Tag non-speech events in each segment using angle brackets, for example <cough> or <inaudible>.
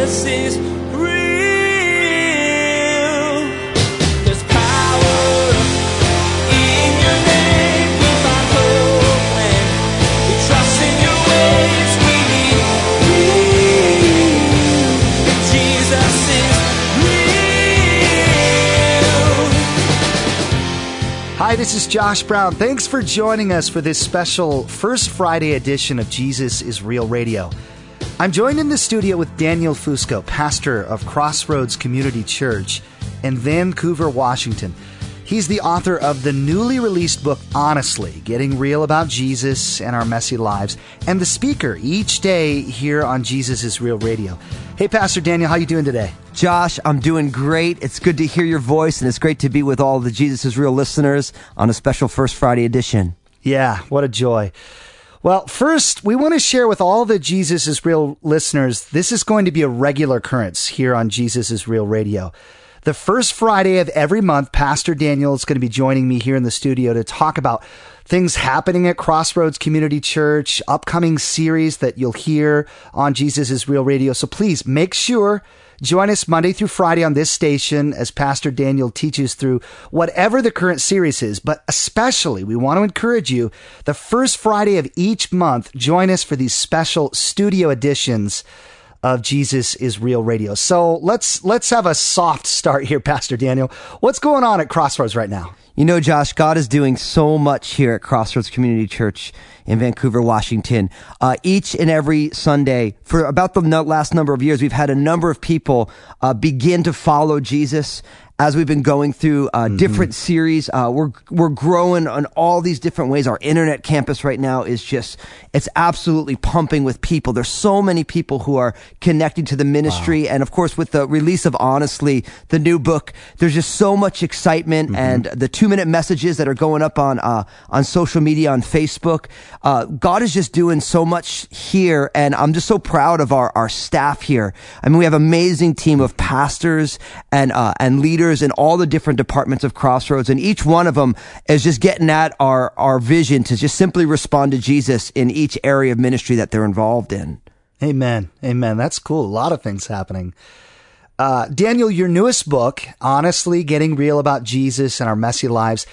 Jesus is. Hi, this is Josh Brown. Thanks for joining us for this special First Friday edition of Jesus is Real Radio. I'm joined in the studio with Daniel Fusco, pastor of Crossroads Community Church in Vancouver, Washington. He's the author of the newly released book Honestly, Getting Real About Jesus and Our Messy Lives, and the speaker each day here on Jesus is Real Radio. Hey Pastor Daniel, how you doing today? Josh, I'm doing great. It's good to hear your voice and it's great to be with all the Jesus is Real listeners on a special First Friday edition. Yeah, what a joy. Well, first, we want to share with all the Jesus is Real listeners, this is going to be a regular occurrence here on Jesus is Real Radio. The first Friday of every month, Pastor Daniel is going to be joining me here in the studio to talk about things happening at Crossroads Community Church, upcoming series that you'll hear on Jesus is Real Radio. So please make sure Join us Monday through Friday on this station as Pastor Daniel teaches through whatever the current series is, but especially we want to encourage you the first Friday of each month, join us for these special studio editions of Jesus is Real Radio. So let's let's have a soft start here, <laughs> Pastor Daniel. What's going on at Crossroads right now? You know, Josh, God is doing so much here at Crossroads Community Church in Vancouver, Washington. Uh, each and every Sunday, for about the last number of years, we've had a number of people uh, begin to follow Jesus as we've been going through uh, mm-hmm. different series. Uh, we're we're growing on all these different ways. Our internet campus right now is just it's absolutely pumping with people. There's so many people who are connecting to the ministry, wow. and of course, with the release of Honestly, the new book, there's just so much excitement, mm-hmm. and the two minute messages that are going up on uh, on social media on Facebook. Uh, God is just doing so much here, and I'm just so proud of our our staff here. I mean, we have an amazing team of pastors and uh, and leaders leaders in all the different departments of Crossroads, and each one of them is just getting at our, our vision to just simply respond to Jesus in each area of ministry that they're involved in. Amen. Amen. That's cool. A lot of things happening. Uh, Daniel, your newest book, Honestly Getting Real About Jesus and Our Messy Lives,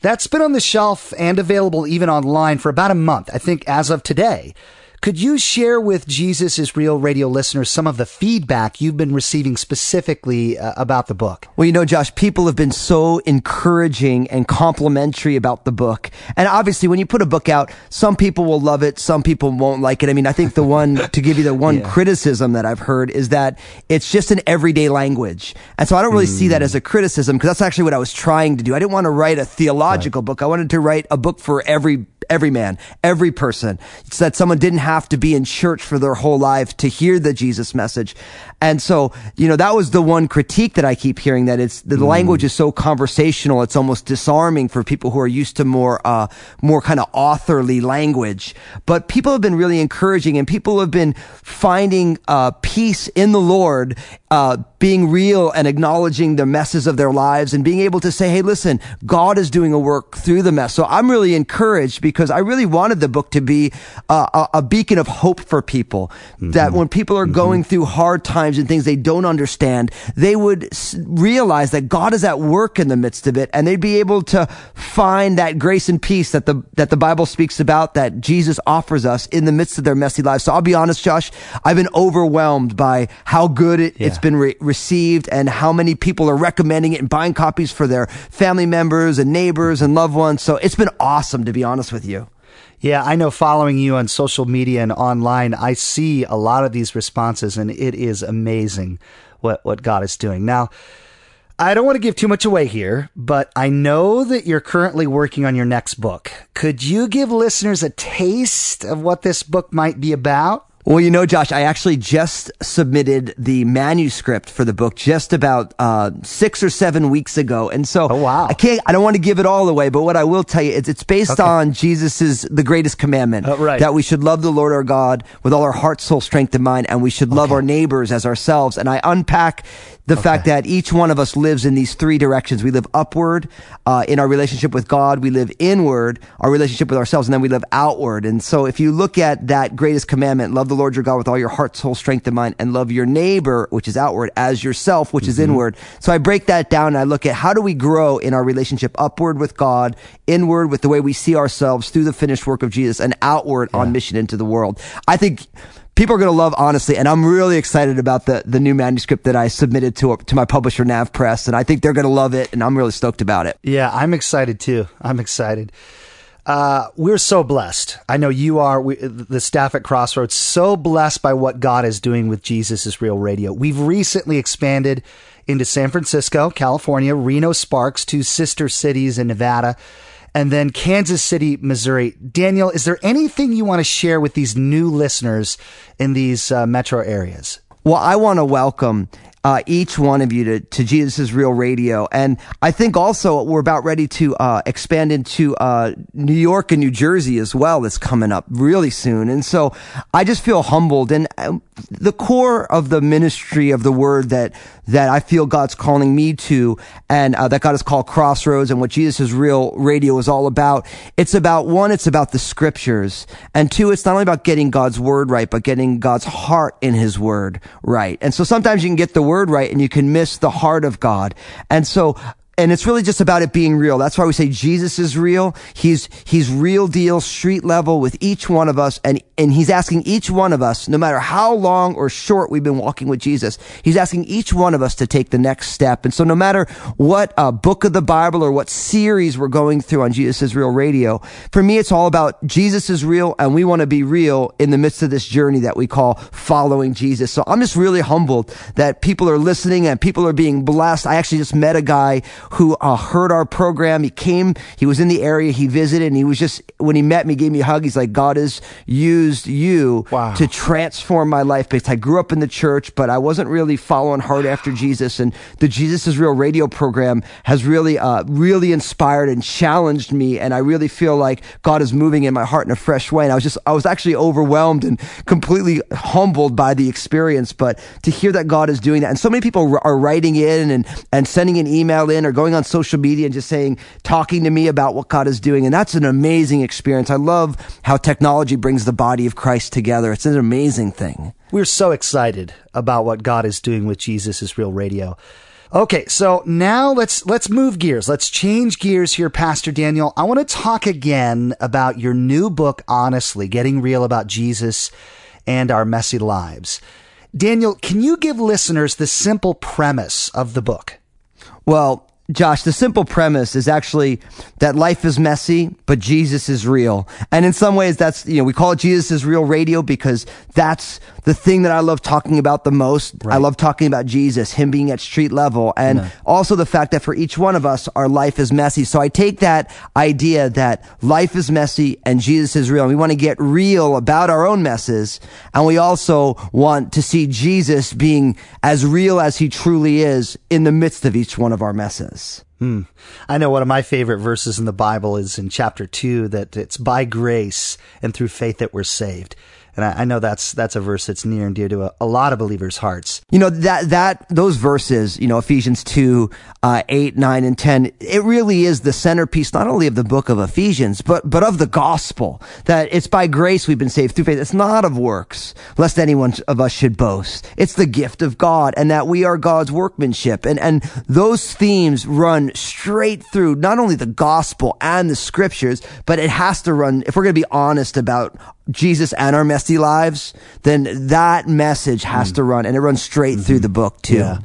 that's been on the shelf and available even online for about a month, I think, as of today. Could you share with Jesus is Real radio listeners some of the feedback you've been receiving specifically uh, about the book? Well, you know, Josh, people have been so encouraging and complimentary about the book. And obviously, when you put a book out, some people will love it, some people won't like it. I mean, I think the one, <laughs> to give you the one yeah. criticism that I've heard is that it's just an everyday language. And so I don't really mm. see that as a criticism because that's actually what I was trying to do. I didn't want to write a theological right. book. I wanted to write a book for every every man, every person. It's that someone didn't have to be in church for their whole life to hear the Jesus message. And so, you know, that was the one critique that I keep hearing that it's the mm. language is so conversational. It's almost disarming for people who are used to more, uh, more kind of authorly language. But people have been really encouraging and people have been finding, uh, peace in the Lord, uh, being real and acknowledging the messes of their lives and being able to say, Hey, listen, God is doing a work through the mess. So I'm really encouraged because I really wanted the book to be a, a beacon of hope for people mm-hmm. that when people are mm-hmm. going through hard times, times and things they don't understand, they would realize that God is at work in the midst of it and they'd be able to find that grace and peace that the, that the Bible speaks about that Jesus offers us in the midst of their messy lives. So I'll be honest, Josh, I've been overwhelmed by how good it, has been re- received and how many people are recommending it and buying copies for their family members and neighbors and loved ones. So it's been awesome to be honest with you. Yeah, I know following you on social media and online, I see a lot of these responses and it is amazing what, what God is doing. Now, I don't want to give too much away here, but I know that you're currently working on your next book. Could you give listeners a taste of what this book might be about? Well, you know, Josh, I actually just submitted the manuscript for the book just about uh, six or seven weeks ago, and so oh, wow. I can't. I don't want to give it all away, but what I will tell you is it's based okay. on Jesus's the greatest commandment oh, right. that we should love the Lord our God with all our heart, soul, strength, and mind, and we should love okay. our neighbors as ourselves. And I unpack the fact that each one of us lives in these three directions. We live upward uh, in our relationship with God. We live inward, our relationship with ourselves, and then we live outward. And so, if you look at that greatest commandment, love the Lord your God with all your heart, soul, strength, and mind, and love your neighbor, which is outward, as yourself, which is inward. So I break that down and I look at how do we grow in our relationship upward with God, inward with the way we see ourselves through the finished work of Jesus, and outward on mission into the world. I think people are going to love honestly and i'm really excited about the, the new manuscript that i submitted to to my publisher NavPress and i think they're going to love it and i'm really stoked about it Yeah, I'm excited too. I'm excited. Uh, we're so blessed. I know you are. We, the staff at Crossroads so blessed by what God is doing with Jesus is Real Radio. We've recently expanded into San Francisco, California, Reno Sparks, two sister cities in Nevada, and then Kansas City, Missouri. Daniel, is there anything you want to share with these new listeners in these uh, metro areas? Well, I want to welcome uh, each one of you to, to Jesus Real Radio. And I think also we're about ready to uh, expand into uh, New York and New Jersey as well. That's coming up really soon. And so I just feel humbled. And um, the core of the ministry of the word that that I feel God's calling me to, and uh, that God has called Crossroads, and what Jesus Real Radio is all about. It's about one, it's about the scriptures, and two, it's not only about getting God's word right, but getting God's heart in His word right. And so sometimes you can get the word right, and you can miss the heart of God. And so and it's really just about it being real. That's why we say Jesus is real. He's, he's real deal, street level with each one of us. And, and he's asking each one of us, no matter how long or short we've been walking with Jesus, he's asking each one of us to take the next step. And so no matter what uh, book of the Bible or what series we're going through on Jesus is Real Radio, for me, it's all about Jesus is real and we want to be real in the midst of this journey that we call following Jesus. So I'm just really humbled that people are listening and people are being blessed. I actually just met a guy who uh, heard our program. He came, he was in the area, he visited, and he was just, when he met me, gave me a hug. He's like, God has used you Wow. to transform my life. Because I grew up in the church, but I wasn't really following hard after Jesus. And the Jesus is Real radio program has really, uh, really inspired and challenged me. And I really feel like God is moving in my heart in a fresh way. And I was just, I was actually overwhelmed and completely humbled by the experience. But to hear that God is doing that, and so many people are writing in and, and sending an email in or going on social media and just saying, talking to me about what God is doing. And that's an amazing experience. I love how technology brings the body of Christ together. It's an amazing thing. We're so excited about what God is doing with Jesus is Real Radio. Okay, so now let's let's move gears. Let's change gears here, Pastor Daniel. I want to talk again about your new book, Honestly, Getting Real About Jesus and Our Messy Lives. Daniel, can you give listeners the simple premise of the book? Well, Josh, the simple premise is actually that life is messy, but Jesus is real. And in some ways, that's, you know, we call it Jesus is real radio because that's the thing that I love talking about the most. I love talking about Jesus, him being at street level, and also the fact that for each one of us, our life is messy. So I take that idea that life is messy and Jesus is real. And we want to get real about our own messes. And we also want to see Jesus being as real as he truly is in the midst of each one of our messes. Hmm. I know one of my favorite verses in the Bible is in chapter two that it's by grace and through faith that we're saved. And I, I know that's that's a verse that's near and dear to a, a lot of believers' hearts. You know, that, that, those verses, you know, Ephesians 2, uh, 8, 9, and 10, it really is the centerpiece, not only of the book of Ephesians, but, but of the gospel. That it's by grace we've been saved through faith. It's not of works, lest anyone of us should boast. It's the gift of God, and that we are God's workmanship. And, and those themes run straight through not only the gospel and the scriptures, but it has to run, if we're going to be honest about Jesus and our lives, then that message has to run, and it runs straight through the book too. Yeah.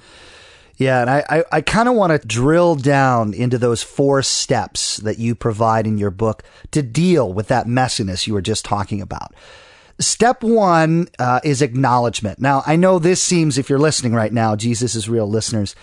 Yeah, and I, I, I kind of want to drill down into those four steps that you provide in your book to deal with that messiness you were just talking about. Step one uh, is acknowledgement. Now, I know this seems, if you're listening right now, Jesus is real listeners,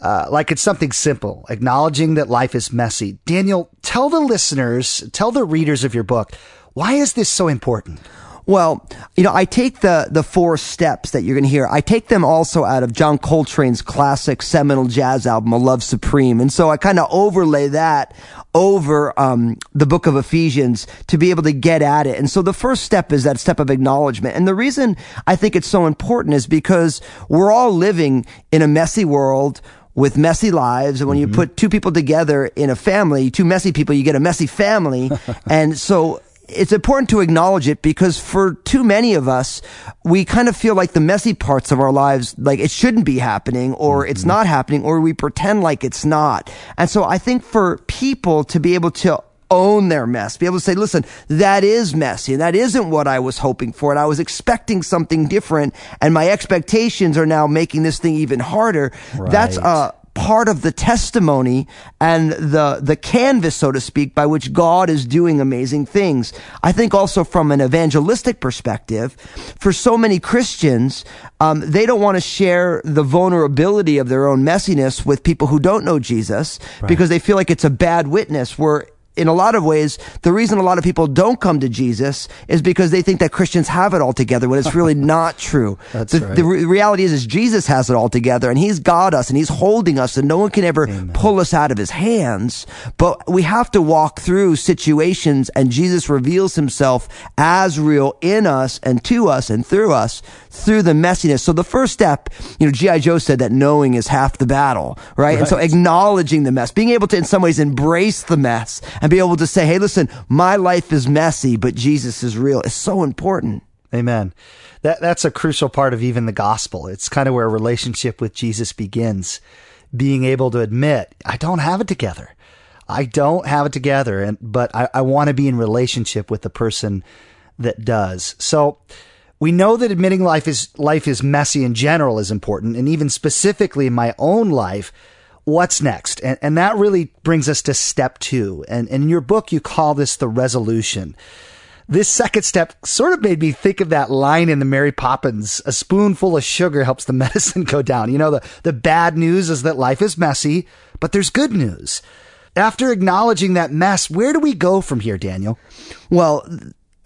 uh, like it's something simple, acknowledging that life is messy. Daniel, tell the listeners, tell the readers of your book, why is this so important? Well, you know, I take the, the four steps that you're going to hear. I take them also out of John Coltrane's classic seminal jazz album, A Love Supreme. And so I kind of overlay that over um, the book of Ephesians to be able to get at it. And so the first step is that step of acknowledgement. And the reason I think it's so important is because we're all living in a messy world with messy lives. And when Mm-hmm. you put two people together in a family, two messy people, you get a messy family. <laughs> and so it's important to acknowledge it because for too many of us, we kind of feel like the messy parts of our lives, like it shouldn't be happening or it's mm-hmm. not happening or we pretend like it's not. And so I think for people to be able to own their mess, be able to say, listen, that is messy and that isn't what I was hoping for. And I was expecting something different and my expectations are now making this thing even harder. That's, Right. Part of the testimony and the the canvas so to speak by which God is doing amazing things. I think also from an evangelistic perspective for so many Christians um, they don't want to share the vulnerability of their own messiness with people who don't know Jesus because they feel like it's a bad witness. Where in a lot of ways, the reason a lot of people don't come to Jesus is because they think that Christians have it all together when it's really <laughs> not true. That's the, right. the re- reality is, is Jesus has it all together and he's got us and he's holding us and no one can ever pull us out of his hands. But we have to walk through situations and Jesus reveals himself as real in us and to us and through us through the messiness. So the first step, you know, G.I. Joe said that knowing is half the battle, right? And so acknowledging the mess, being able to in some ways embrace the mess and be able to say, Hey, listen, my life is messy, but Jesus is real is so important. Amen. That that's a crucial part of even the gospel. It's kind of where a relationship with Jesus begins. Being able to admit, I don't have it together. I don't have it together, and but I, I want to be in relationship with the person that does. So we know that admitting life is life is messy in general is important, and even specifically in my own life, what's next? And and that really brings us to step two. And, and in your book, you call this the resolution this second step sort of made me think of that line in the Mary Poppins, a spoonful of sugar helps the <laughs> medicine go down. You know, the, the bad news is that life is messy, but there's good news. After acknowledging that mess, where do we go from here, Daniel? Well,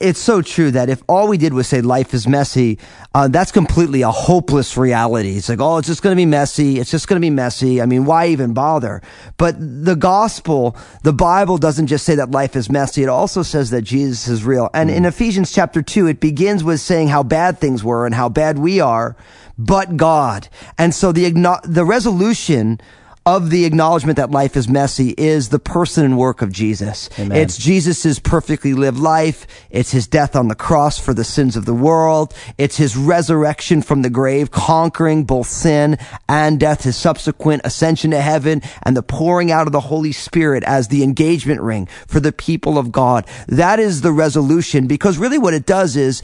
it's so true that if all we did was say life is messy, uh, that's completely a hopeless reality. It's like, oh, it's just going to be messy. It's just going to be messy. I mean, why even bother? But the gospel, the Bible doesn't just say that life is messy. It also says that Jesus is real. And in Ephesians chapter two, it begins with saying how bad things were and how bad we are, but God. And so the, the resolution of the acknowledgement that life is messy is the person and work of Jesus. Amen. It's Jesus' perfectly lived life. It's his death on the cross for the sins of the world. It's his resurrection from the grave, conquering both sin and death, his subsequent ascension to heaven, and the pouring out of the Holy Spirit as the engagement ring for the people of God. That is the resolution because really what it does is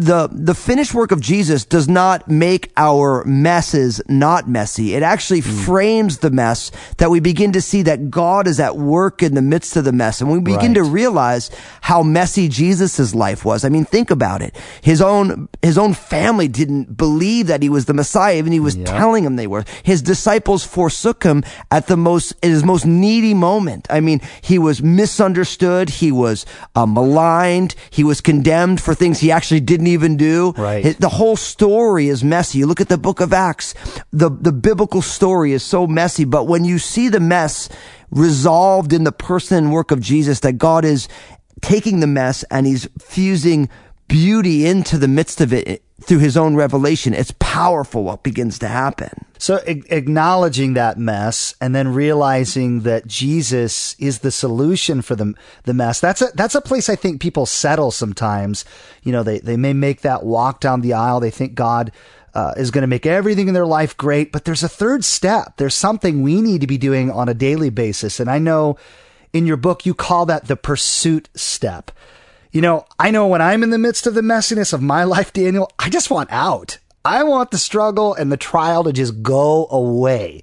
the the finished work of Jesus does not make our messes not messy. It actually frames the mess that we begin to see that God is at work in the midst of the mess. And we begin Right. to realize how messy Jesus' life was. I mean, think about it. His own his own family didn't believe that he was the Messiah, even he was telling them they were. His disciples forsook him at the most his most needy moment. I mean, he was misunderstood, he was uh, maligned, he was condemned for things he actually didn't even do. Right. The whole story is messy. You look at the book of Acts, the, the biblical story is so messy, but when you see the mess resolved in the person and work of Jesus, that God is taking the mess and he's fusing beauty into the midst of it through his own revelation, it's powerful what begins to happen. So a- acknowledging that mess and then realizing that Jesus is the solution for the the mess. That's a that's a place I think people settle sometimes. You know, they they may make that walk down the aisle. They think God uh, is going to make everything in their life great, but there's a third step. There's something we need to be doing on a daily basis. And I know in your book you call that the pursuit step. You know, I know when I'm in the midst of the messiness of my life, Daniel, I just want out. I want the struggle and the trial to just go away.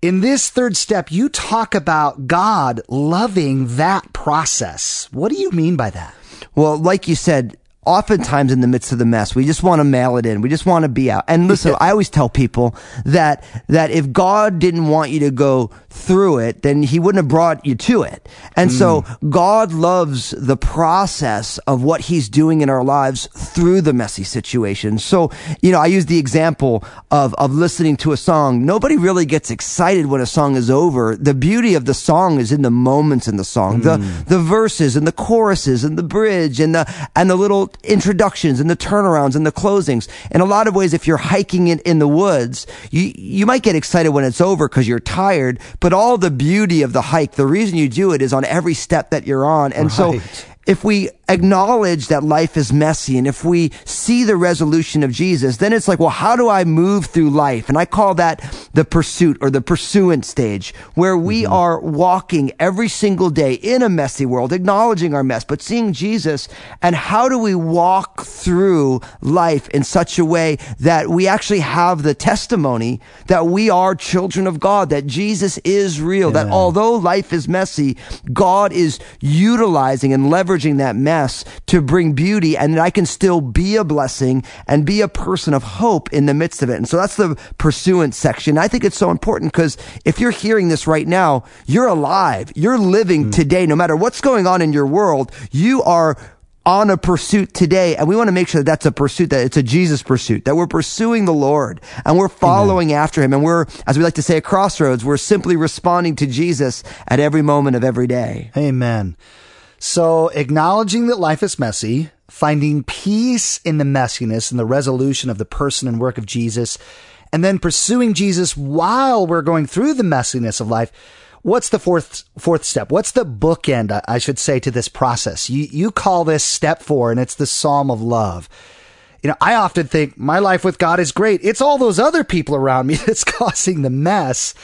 In this third step, you talk about God loving that process. What do you mean by that? Well, like you said, oftentimes in the midst of the mess, we just want to mail it in. We just want to be out. And listen, I always tell people that, that if God didn't want you to go through it, then he wouldn't have brought you to it. And so hmm. God loves the process of what he's doing in our lives through the messy situations. So, you know, I use the example of, of listening to a song. Nobody really gets excited when a song is over. The beauty of the song is in the moments in the song, the, hmm. the verses and the choruses and the bridge and the, and the little introductions and the turnarounds and the closings. In a lot of ways, if you're hiking in, in the woods, you, you might get excited when it's over because you're tired, but all the beauty of the hike, the reason you do it is on every step that you're on. And so if we acknowledge that life is messy and if we see the resolution of Jesus, then it's like, well, how do I move through life? And I call that the pursuit or the pursuant stage where we mm-hmm. are walking every single day in a messy world, acknowledging our mess, but seeing Jesus. And how do we walk through life in such a way that we actually have the testimony that we are children of God, that Jesus is real, that although life is messy, God is utilizing and leveraging that mess to bring beauty and that I can still be a blessing and be a person of hope in the midst of it. And so that's the pursuant section. I think it's so important because if you're hearing this right now, you're alive. You're living mm. today. No matter what's going on in your world, you are on a pursuit today. And we want to make sure that that's a pursuit, that it's a Jesus pursuit, that we're pursuing the Lord and we're following after him. And we're, as we like to say at Crossroads, we're simply responding to Jesus at every moment of every day. Amen. So, acknowledging that life is messy, finding peace in the messiness and the resolution of the person and work of Jesus, and then pursuing Jesus while we're going through the messiness of life. What's the fourth fourth step? What's the bookend, I- should say, to this process? You you call this step four, and it's the Psalm of Love. You know, I often think my life with God is great. It's all those other people around me <laughs> that's causing the mess.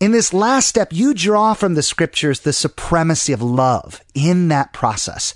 In this last step, you draw from the scriptures the supremacy of love in that process.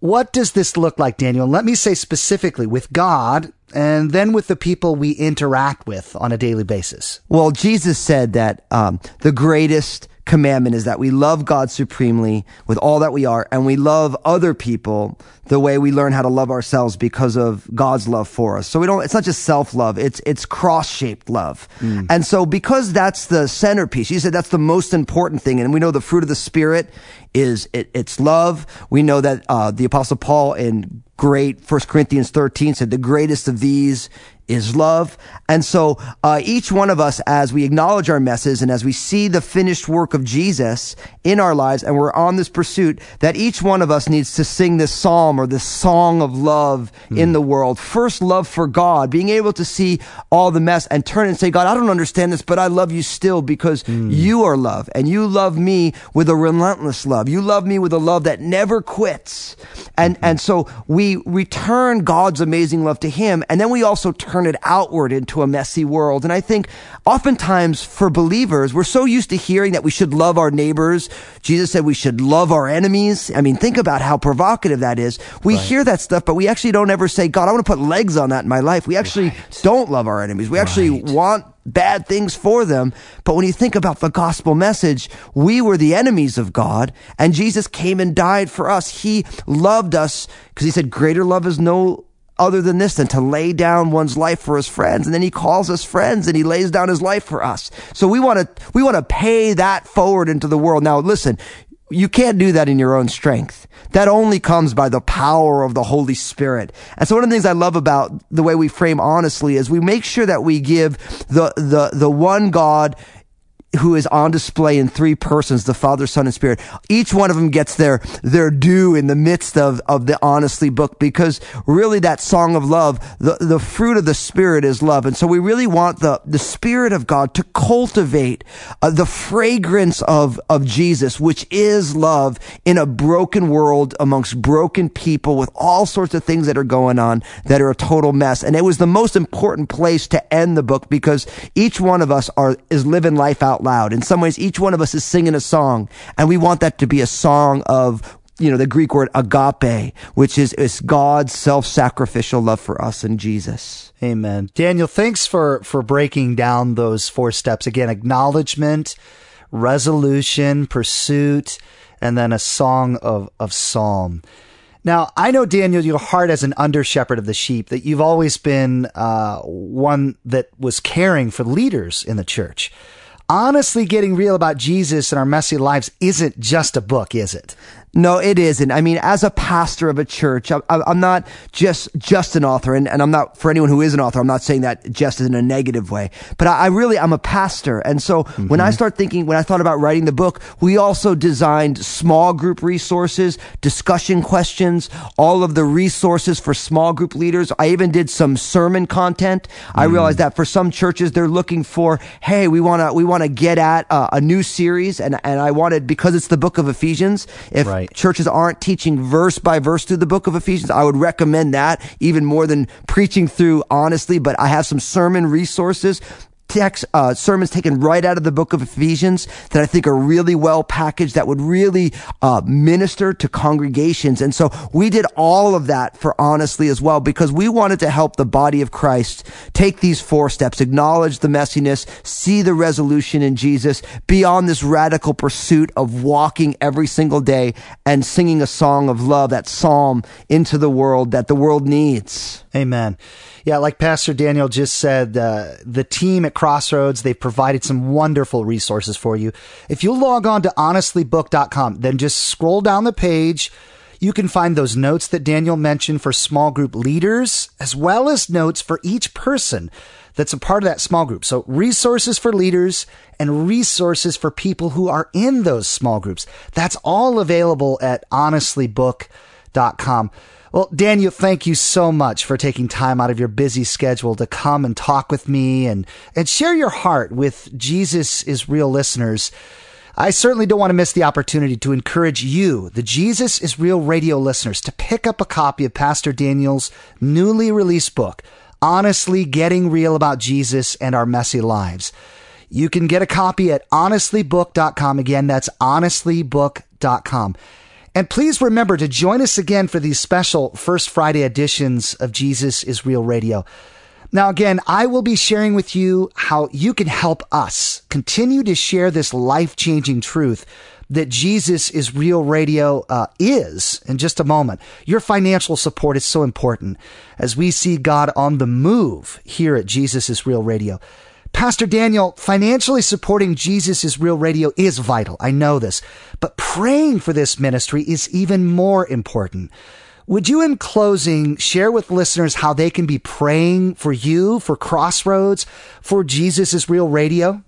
What does this look like, Daniel? Let me say specifically with God and then with the people we interact with on a daily basis. Well, Jesus said that um, the greatest commandment is that we love God supremely with all that we are, and we love other people the way we learn how to love ourselves because of God's love for us. So we don't. It's not just self love; it's it's cross shaped love. And so, because that's the centerpiece, you said that's the most important thing, and we know the fruit of the Spirit is it, it's love. We know that uh, the Apostle Paul in great First Corinthians 13 said the greatest of these is love. And so uh, each one of us, as we acknowledge our messes and as we see the finished work of Jesus in our lives and we're on this pursuit, that each one of us needs to sing this psalm or this song of love hmm. in the world. First, love for God, being able to see all the mess and turn and say, God, I don't understand this, but I love you still because hmm. you are love and you love me with a relentless love. You love me with a love that never quits. And, hmm. and so we return God's amazing love to him. And then we also turn it outward into a messy world. And I think oftentimes for believers, we're so used to hearing that we should love our neighbors. Jesus said we should love our enemies. I mean, think about how provocative that is. We hear that stuff, but we actually don't ever say, God, I want to put legs on that in my life. We actually don't love our enemies. We actually want bad things for them. But when you think about the gospel message, we were the enemies of God and Jesus came and died for us. He loved us because he said, greater love is no other than this than to lay down one's life for his friends. And then he calls us friends and he lays down his life for us. So we want to, we want to pay that forward into the world. Now listen, you can't do that in your own strength. That only comes by the power of the Holy Spirit. And so one of the things I love about the way we frame honestly is we make sure that we give the, the, the one God who is on display in three persons, the Father, Son, and Spirit. Each one of them gets their, their due in the midst of, of the honestly book because really that song of love, the, the fruit of the Spirit is love. And so we really want the, the Spirit of God to cultivate uh, the fragrance of, of Jesus, which is love in a broken world amongst broken people with all sorts of things that are going on that are a total mess. And it was the most important place to end the book because each one of us are, is living life out loud. In some ways, each one of us is singing a song and we want that to be a song of you know, the Greek word agape, which is, is God's self-sacrificial love for us in Jesus. Amen. Daniel, thanks for for breaking down those four steps again: acknowledgement, resolution, pursuit, and then a song of of psalm. Now, I know Daniel, your heart as an under shepherd of the sheep, that you've always been uh, one that was caring for leaders in the church. Honestly getting real about Jesus and our messy lives isn't just a book, is it? No, it isn't. I mean, as a pastor of a church, I, am not just just an author, and, and, I'm not for anyone who is an author. I'm not saying that just in a negative way, but I, I really I'm a pastor, and so mm-hmm. when I start thinking, when I thought about writing the book, we also designed small group resources, discussion questions, all of the resources for small group leaders. I even did some sermon content. Mm. I realized that for some churches, they're looking for, hey, we want to we want to get at uh, a new series, and and I wanted because it's the book of Ephesians. If right right. churches aren't teaching verse by verse through the book of Ephesians, I would recommend that even more than preaching through honestly. But I have some sermon resources text, uh, sermons taken right out of the book of Ephesians that I think are really well packaged that would really uh, minister to congregations. And so we did all of that for honestly as well because we wanted to help the body of Christ take these four steps, acknowledge the messiness, see the resolution in Jesus, be on this radical pursuit of walking every single day and singing a song of love, that psalm into the world that the world needs. Amen. Yeah, like Pastor Daniel just said, uh, the team at Crossroads, they've provided some wonderful resources for you. If you log on to honestlybook.com, then just scroll down the page. You can find those notes that Daniel mentioned for small group leaders, as well as notes for each person that's a part of that small group. So resources for leaders and resources for people who are in those small groups. That's all available at honestlybook.com. Well, Daniel, thank you so much for taking time out of your busy schedule to come and talk with me and, and share your heart with Jesus is Real listeners. I certainly don't want to miss the opportunity to encourage you, the Jesus is Real radio listeners, to pick up a copy of Pastor Daniel's newly released book, Honestly Getting Real About Jesus and Our Messy Lives. You can get a copy at honestlybook.com. Again, that's honestlybook.com. And please remember to join us again for these special First Friday editions of Jesus is Real Radio. Now, again, I will be sharing with you how you can help us continue to share this life changing truth that Jesus is Real Radio uh, is in just a moment. Your financial support is so important as we see God on the move here at Jesus is Real Radio. Pastor Daniel, financially supporting Jesus is Real Radio is vital. I know this. But praying for this ministry is even more important. Would you, in closing, share with listeners how they can be praying for you, for Crossroads, for Jesus is Real Radio?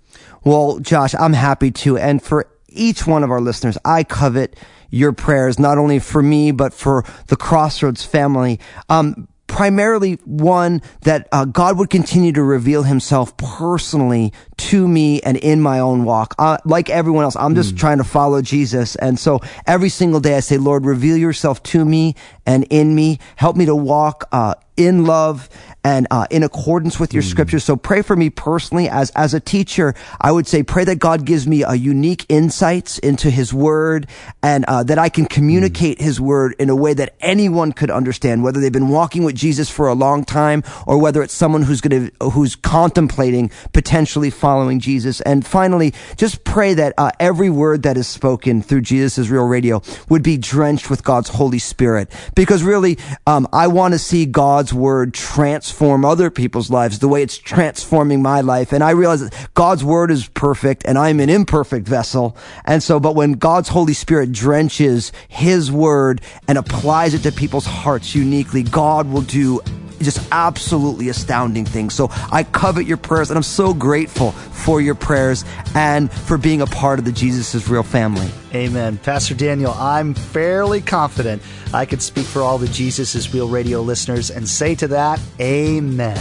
Well, Josh, I'm happy to. And for each one of our listeners, I covet your prayers, not only for me, but for the Crossroads family. Um, primarily one that uh, God would continue to reveal himself personally to me and in my own walk. Uh, like everyone else, I'm just mm. trying to follow Jesus. And so every single day I say, Lord, reveal yourself to me and in me. Help me to walk uh, in love and uh, in accordance with your mm. scriptures. So pray for me personally as as a teacher. I would say pray that God gives me a unique insights into His Word and uh, that I can communicate mm. His Word in a way that anyone could understand, whether they've been walking with Jesus for a long time or whether it's someone who's going to who's contemplating potentially following Jesus. And finally, just pray that uh, every word that is spoken through Jesus is Real Radio would be drenched with God's Holy Spirit, because really, um, I want to see God's Word transform other people's lives the way it's transforming my life. And I realize that God's word is perfect and I'm an imperfect vessel. And so, but when God's Holy Spirit drenches his word and applies it to people's hearts uniquely, God will do just absolutely astounding things. So I covet your prayers and I'm so grateful for your prayers and for being a part of the Jesus is Real family. Amen. Pastor Daniel, I'm fairly confident I could speak for all the Jesus is Real radio listeners and say to that, Amen.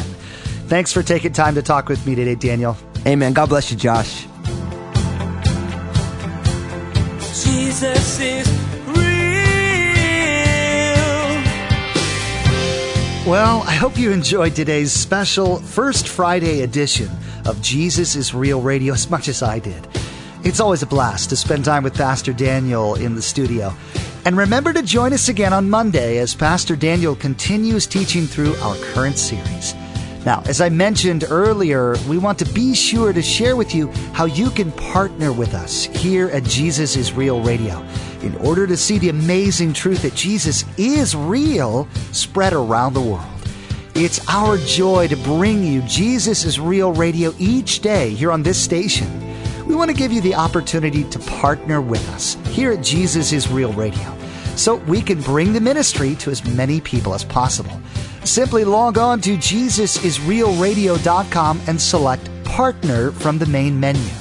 Thanks for taking time to talk with me today, Daniel. Amen. God bless you, Josh. Jesus is Well, I hope you enjoyed today's special First Friday edition of Jesus is Real Radio as much as I did. It's always a blast to spend time with Pastor Daniel in the studio. And remember to join us again on Monday as Pastor Daniel continues teaching through our current series. Now, as I mentioned earlier, we want to be sure to share with you how you can partner with us here at Jesus is Real Radio in order to see the amazing truth that Jesus is real spread around the world. It's our joy to bring you Jesus is Real Radio each day here on this station. we want to give you the opportunity to partner with us here at Jesus is Real Radio so we can bring the ministry to as many people as possible. Simply log on to JesusIsRealRadio.com and select Partner from the main menu.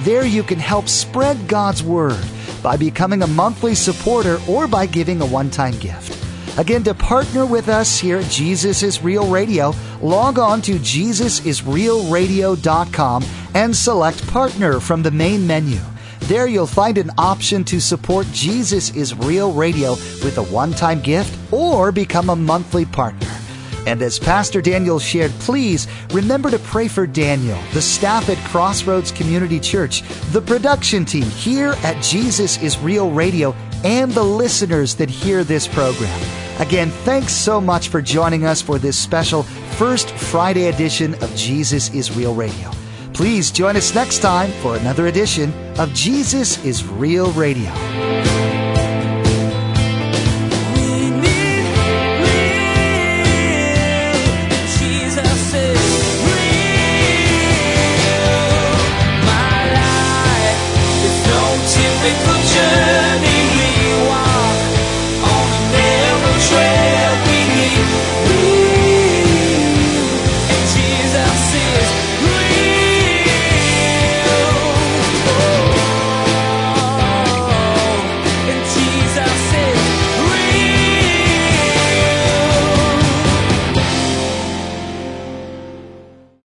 There you can help spread God's Word by becoming a monthly supporter or by giving a one time gift. Again, to partner with us here at Jesus is Real Radio, log on to JesusIsRealRadio.com and select Partner from the main menu. There you'll find an option to support Jesus is Real Radio with a one time gift or become a monthly partner. And as Pastor Daniel shared, please remember to pray for Daniel, the staff at Crossroads Community Church, the production team here at Jesus is Real Radio, and the listeners that hear this program. Again, thanks so much for joining us for this special first Friday edition of Jesus is Real Radio. Please join us next time for another edition of Jesus is Real Radio.